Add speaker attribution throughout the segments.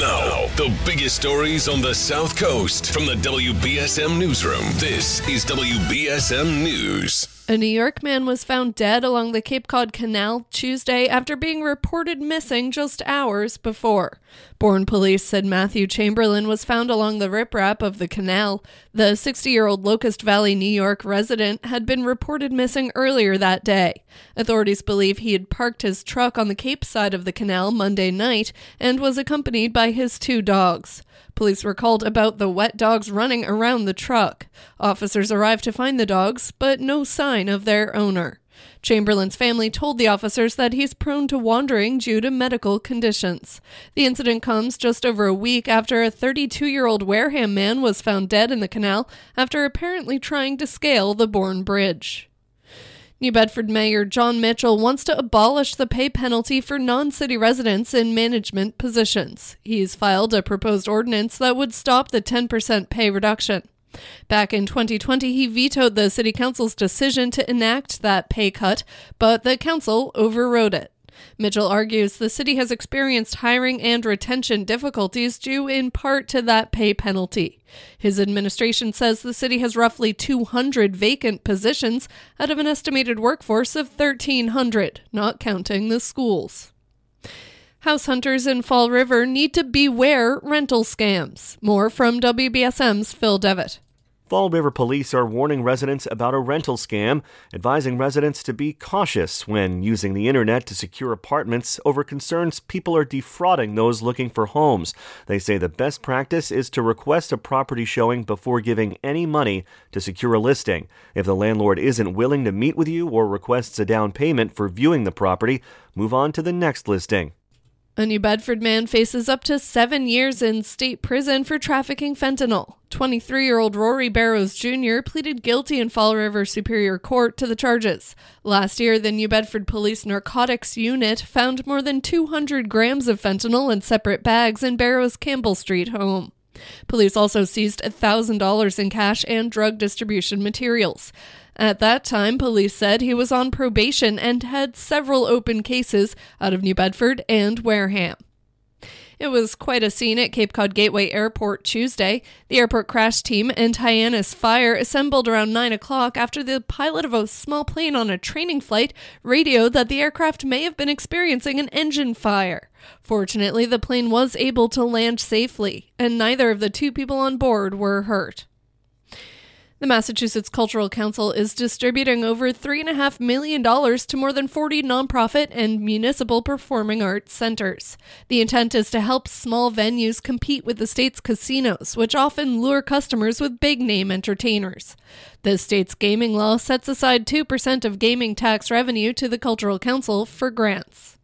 Speaker 1: Now, the biggest stories on the South Coast from the WBSM Newsroom. This is WBSM News.
Speaker 2: A New York man was found dead along the Cape Cod Canal Tuesday after being reported missing just hours before. Bourne police said Matthew Chamberlain was found along the riprap of the canal. The 60 year old Locust Valley, New York resident had been reported missing earlier that day. Authorities believe he had parked his truck on the Cape side of the canal Monday night and was accompanied by his two dogs. Police were called about the wet dogs running around the truck. Officers arrived to find the dogs, but no sign of their owner. Chamberlain's family told the officers that he's prone to wandering due to medical conditions. The incident comes just over a week after a 32 year old Wareham man was found dead in the canal after apparently trying to scale the Bourne Bridge. New Bedford Mayor Jon Mitchell wants to abolish the pay penalty for non city residents in management positions. He's filed a proposed ordinance that would stop the 10% pay reduction. Back in 2020, he vetoed the city council's decision to enact that pay cut, but the council overrode it. Mitchell argues the city has experienced hiring and retention difficulties due in part to that pay penalty. His administration says the city has roughly 200 vacant positions out of an estimated workforce of 1,300, not counting the schools. House hunters in Fall River need to beware rental scams. More from WBSM's Phil Devitt.
Speaker 3: Fall River police are warning residents about a rental scam, advising residents to be cautious when using the internet to secure apartments over concerns people are defrauding those looking for homes. They say the best practice is to request a property showing before giving any money to secure a listing. If the landlord isn't willing to meet with you or requests a down payment for viewing the property, move on to the next listing.
Speaker 2: A New Bedford man faces up to seven years in state prison for trafficking fentanyl. 23 year old Rory Barrows Jr. pleaded guilty in Fall River Superior Court to the charges. Last year, the New Bedford Police Narcotics Unit found more than 200 grams of fentanyl in separate bags in Barrows' Campbell Street home. Police also seized $1,000 in cash and drug distribution materials. At that time, police said he was on probation and had several open cases out of New Bedford and Wareham. It was quite a scene at Cape Cod Gateway Airport Tuesday. The airport crash team and Hyannis Fire assembled around 9 o'clock after the pilot of a small plane on a training flight radioed that the aircraft may have been experiencing an engine fire. Fortunately, the plane was able to land safely, and neither of the two people on board were hurt. The Massachusetts Cultural Council is distributing over $3.5 million to more than 40 nonprofit and municipal performing arts centers. The intent is to help small venues compete with the state's casinos, which often lure customers with big name entertainers. The state's gaming law sets aside 2% of gaming tax revenue to the Cultural Council for grants.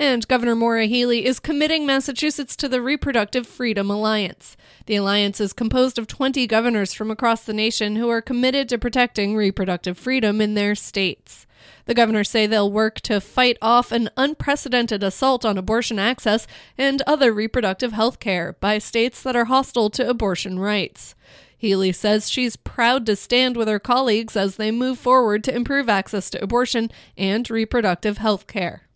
Speaker 2: And Governor Maura Healey is committing Massachusetts to the Reproductive Freedom Alliance. The alliance is composed of 20 governors from across the nation who are committed to protecting reproductive freedom in their states. The governors say they'll work to fight off an unprecedented assault on abortion access and other reproductive health care by states that are hostile to abortion rights. Healey says she's proud to stand with her colleagues as they move forward to improve access to abortion and reproductive health care.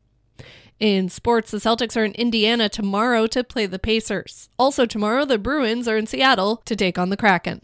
Speaker 2: In sports, the Celtics are in Indiana tomorrow to play the Pacers. Also, tomorrow, the Bruins are in Seattle to take on the Kraken.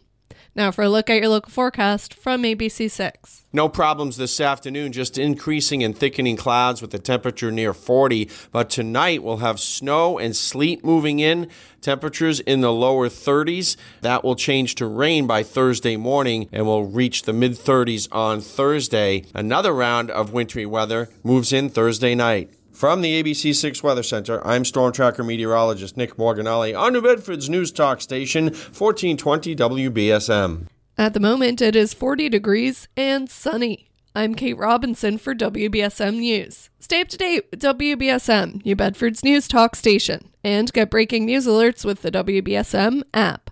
Speaker 2: Now, for a look at your local forecast from ABC6.
Speaker 4: No problems this afternoon, just increasing and thickening clouds with a temperature near 40. But tonight we'll have snow and sleet moving in, temperatures in the lower 30s. That will change to rain by Thursday morning and will reach the mid 30s on Thursday. Another round of wintry weather moves in Thursday night. From the ABC 6 Weather Center, I'm Storm Tracker meteorologist Nick Morganelli on New Bedford's News Talk Station, 1420 WBSM.
Speaker 2: At the moment, it is 40 degrees and sunny. I'm Kate Robinson for WBSM News. Stay up to date with WBSM, New Bedford's News Talk Station, and get breaking news alerts with the WBSM app.